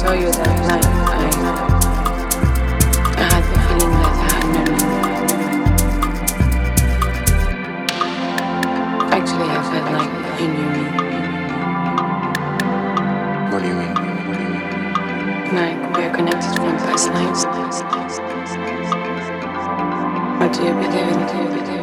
saw you that night, I, I had the feeling that I had known you. Actually, I felt like you knew me. What do you mean? Like we are connected from past lives. What do you believe in? Do you believe in?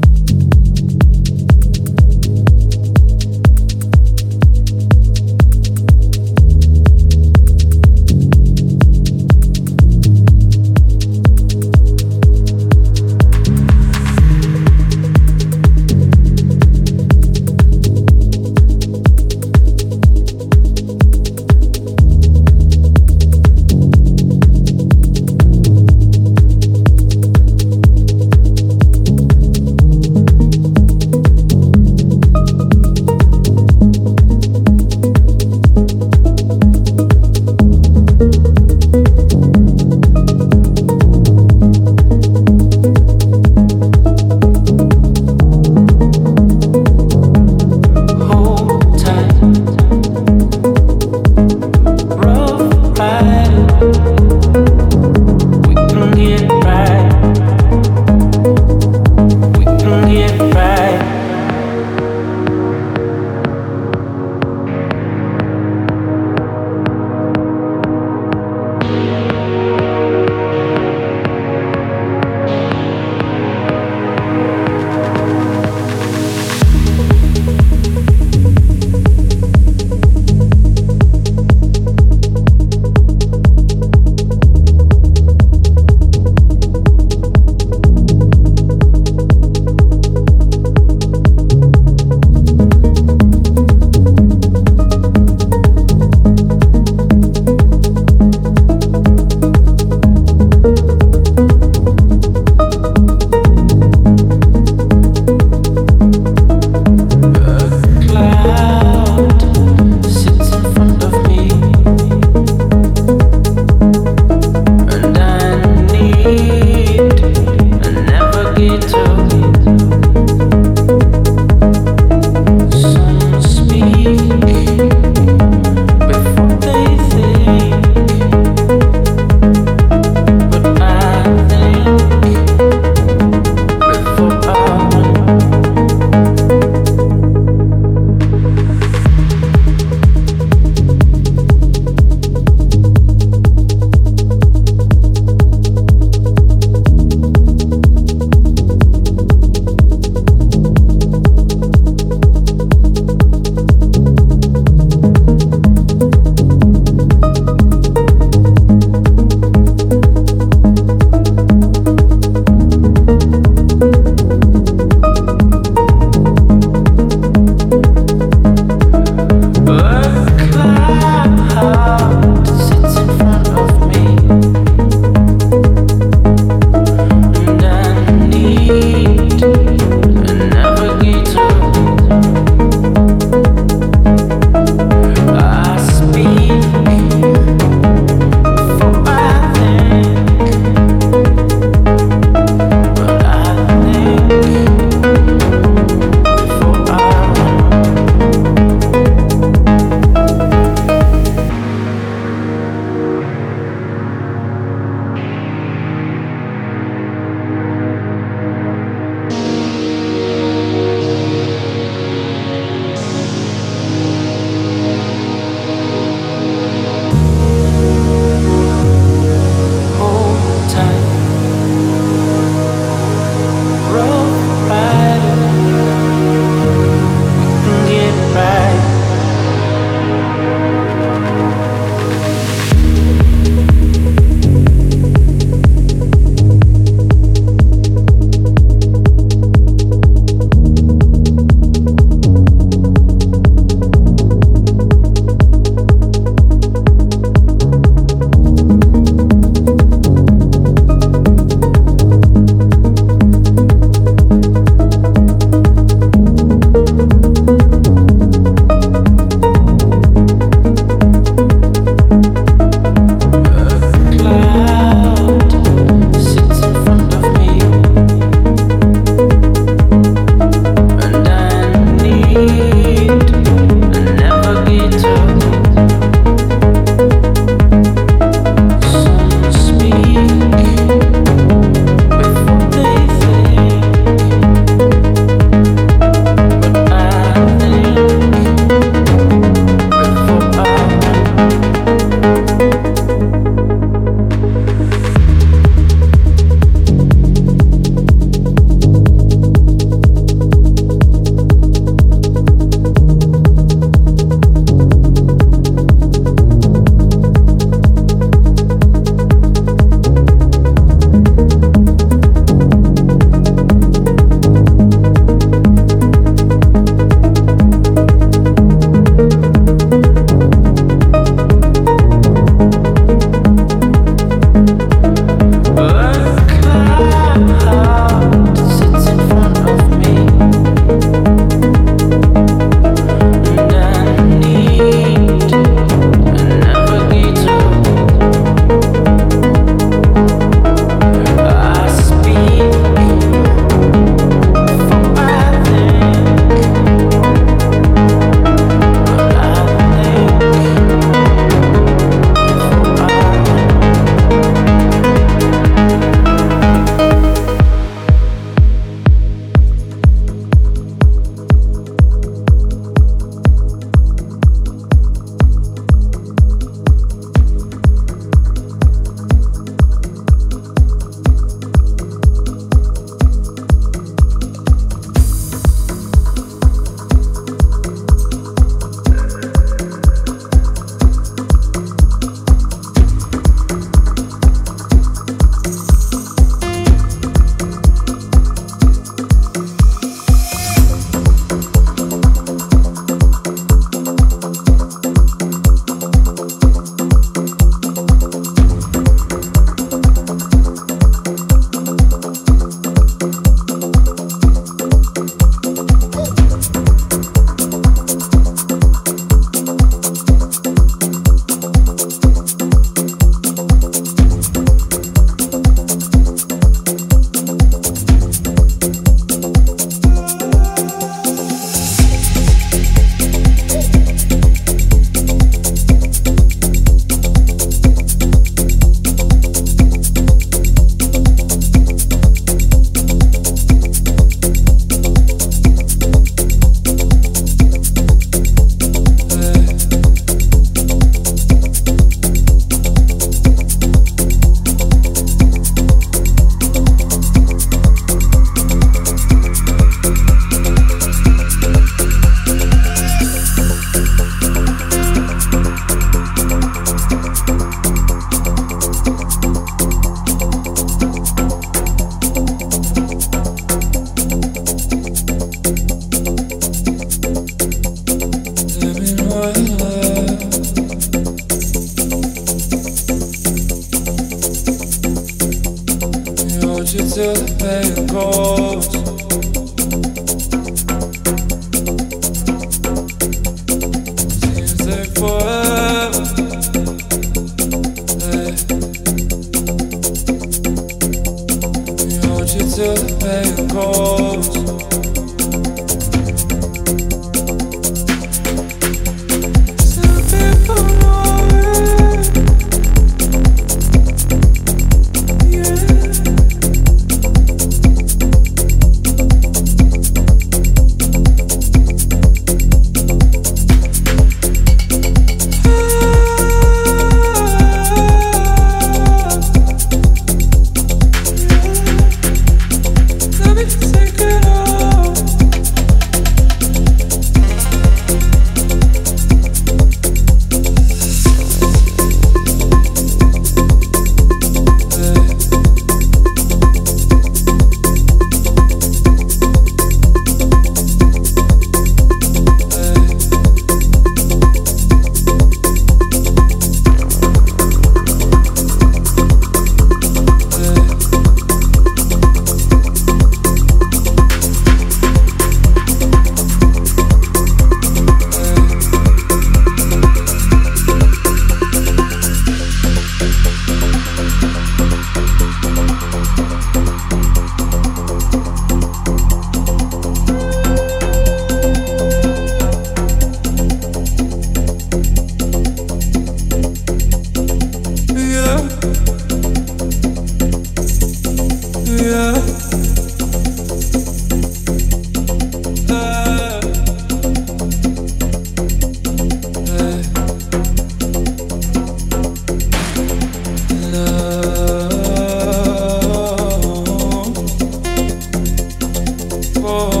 oh.